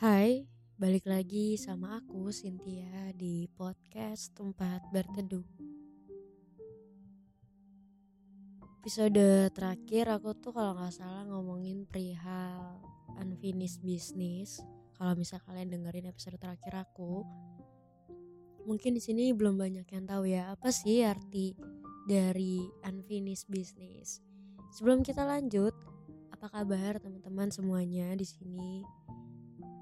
Hai, balik lagi sama aku Cynthia di podcast Tempat Berteduh. Episode terakhir aku tuh kalau nggak salah ngomongin perihal unfinished business. Kalau misal kalian dengerin episode terakhir aku, mungkin di sini belum banyak yang tahu ya apa sih arti dari unfinished business. Sebelum kita lanjut, apa kabar teman-teman semuanya di sini?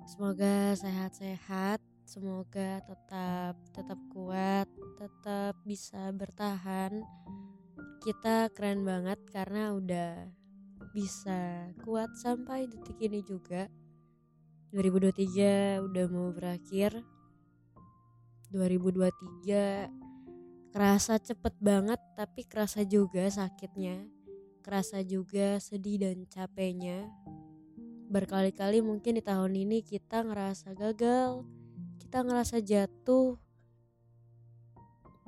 Semoga sehat-sehat, semoga tetap tetap kuat, tetap bisa bertahan. Kita keren banget karena udah bisa kuat sampai detik ini juga. 2023 udah mau berakhir. 2023 kerasa cepet banget tapi kerasa juga sakitnya. Kerasa juga sedih dan capeknya berkali-kali mungkin di tahun ini kita ngerasa gagal, kita ngerasa jatuh.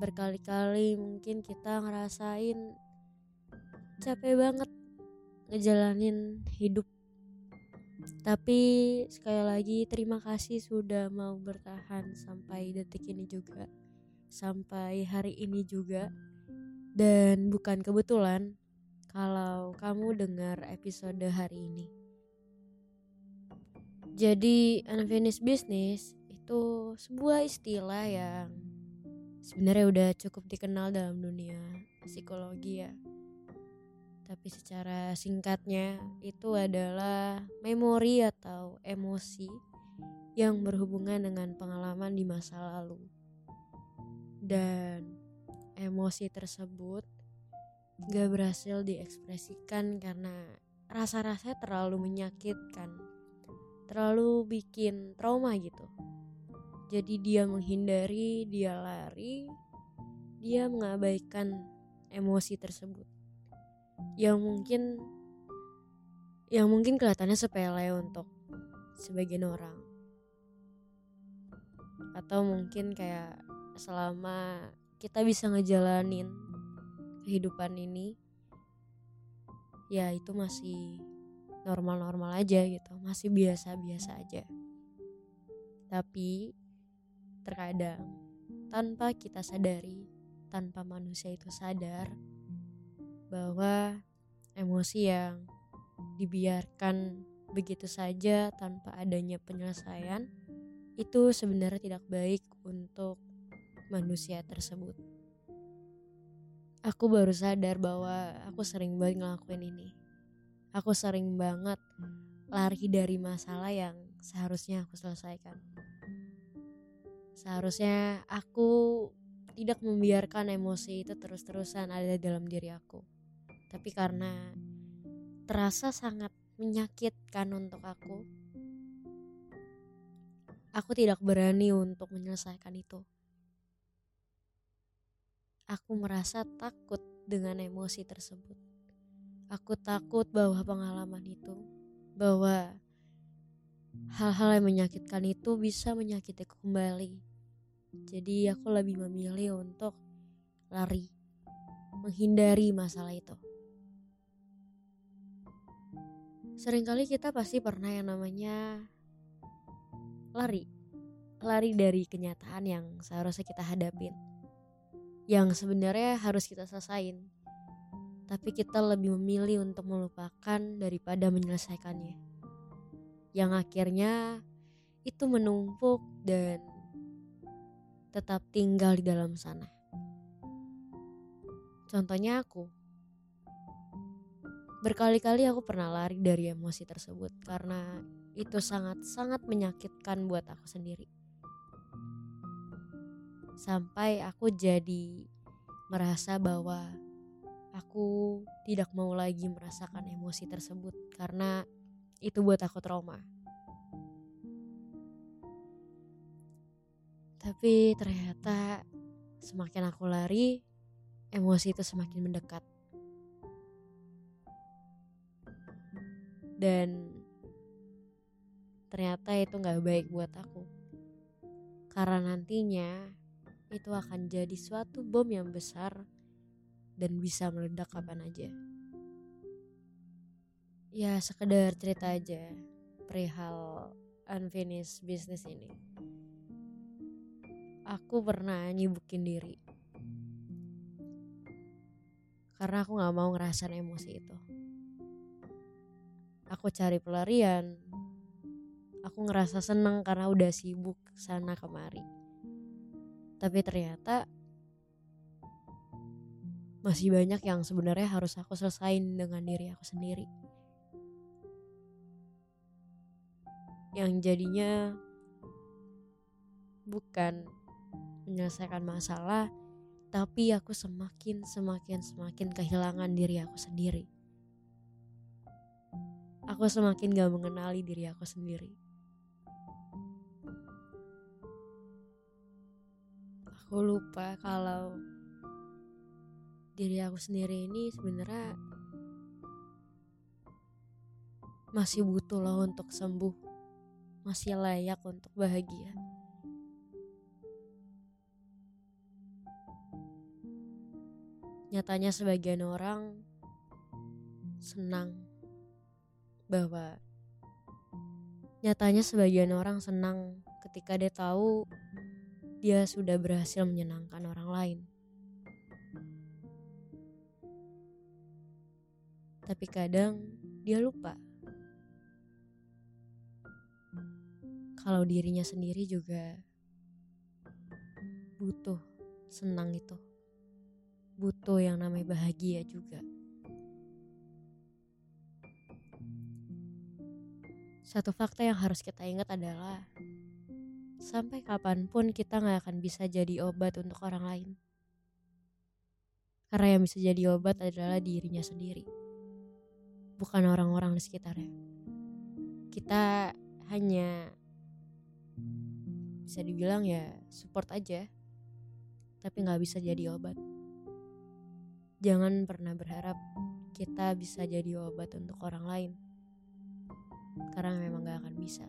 Berkali-kali mungkin kita ngerasain capek banget ngejalanin hidup. Tapi sekali lagi terima kasih sudah mau bertahan sampai detik ini juga. Sampai hari ini juga. Dan bukan kebetulan kalau kamu dengar episode hari ini. Jadi unfinished business itu sebuah istilah yang sebenarnya udah cukup dikenal dalam dunia psikologi ya. Tapi secara singkatnya itu adalah memori atau emosi yang berhubungan dengan pengalaman di masa lalu. Dan emosi tersebut gak berhasil diekspresikan karena rasa-rasanya terlalu menyakitkan terlalu bikin trauma gitu. Jadi dia menghindari, dia lari, dia mengabaikan emosi tersebut. Yang mungkin yang mungkin kelihatannya sepele untuk sebagian orang. Atau mungkin kayak selama kita bisa ngejalanin kehidupan ini ya itu masih normal-normal aja gitu masih biasa-biasa aja tapi terkadang tanpa kita sadari tanpa manusia itu sadar bahwa emosi yang dibiarkan begitu saja tanpa adanya penyelesaian itu sebenarnya tidak baik untuk manusia tersebut. Aku baru sadar bahwa aku sering banget ngelakuin ini aku sering banget lari dari masalah yang seharusnya aku selesaikan. Seharusnya aku tidak membiarkan emosi itu terus-terusan ada dalam diri aku. Tapi karena terasa sangat menyakitkan untuk aku, aku tidak berani untuk menyelesaikan itu. Aku merasa takut dengan emosi tersebut Aku takut bahwa pengalaman itu, bahwa hal-hal yang menyakitkan itu bisa menyakitiku kembali. Jadi aku lebih memilih untuk lari, menghindari masalah itu. Seringkali kita pasti pernah yang namanya lari, lari dari kenyataan yang seharusnya kita hadapin, yang sebenarnya harus kita selesain tapi kita lebih memilih untuk melupakan daripada menyelesaikannya. Yang akhirnya itu menumpuk dan tetap tinggal di dalam sana. Contohnya aku. Berkali-kali aku pernah lari dari emosi tersebut karena itu sangat-sangat menyakitkan buat aku sendiri. sampai aku jadi merasa bahwa aku tidak mau lagi merasakan emosi tersebut karena itu buat aku trauma. Tapi ternyata semakin aku lari, emosi itu semakin mendekat. Dan ternyata itu gak baik buat aku. Karena nantinya itu akan jadi suatu bom yang besar dan bisa meledak kapan aja. Ya sekedar cerita aja perihal unfinished business ini. Aku pernah nyibukin diri. Karena aku gak mau ngerasain emosi itu. Aku cari pelarian. Aku ngerasa seneng karena udah sibuk sana kemari. Tapi ternyata masih banyak yang sebenarnya harus aku selesain dengan diri aku sendiri. Yang jadinya bukan menyelesaikan masalah, tapi aku semakin semakin semakin kehilangan diri aku sendiri. Aku semakin gak mengenali diri aku sendiri. Aku lupa kalau diri aku sendiri ini sebenarnya masih butuh loh untuk sembuh. Masih layak untuk bahagia. Nyatanya sebagian orang senang bahwa nyatanya sebagian orang senang ketika dia tahu dia sudah berhasil menyenangkan orang lain tapi kadang dia lupa. Kalau dirinya sendiri juga butuh senang itu. Butuh yang namanya bahagia juga. Satu fakta yang harus kita ingat adalah sampai kapan pun kita nggak akan bisa jadi obat untuk orang lain. Karena yang bisa jadi obat adalah dirinya sendiri bukan orang-orang di sekitarnya. Kita hanya bisa dibilang ya support aja, tapi nggak bisa jadi obat. Jangan pernah berharap kita bisa jadi obat untuk orang lain, karena memang gak akan bisa.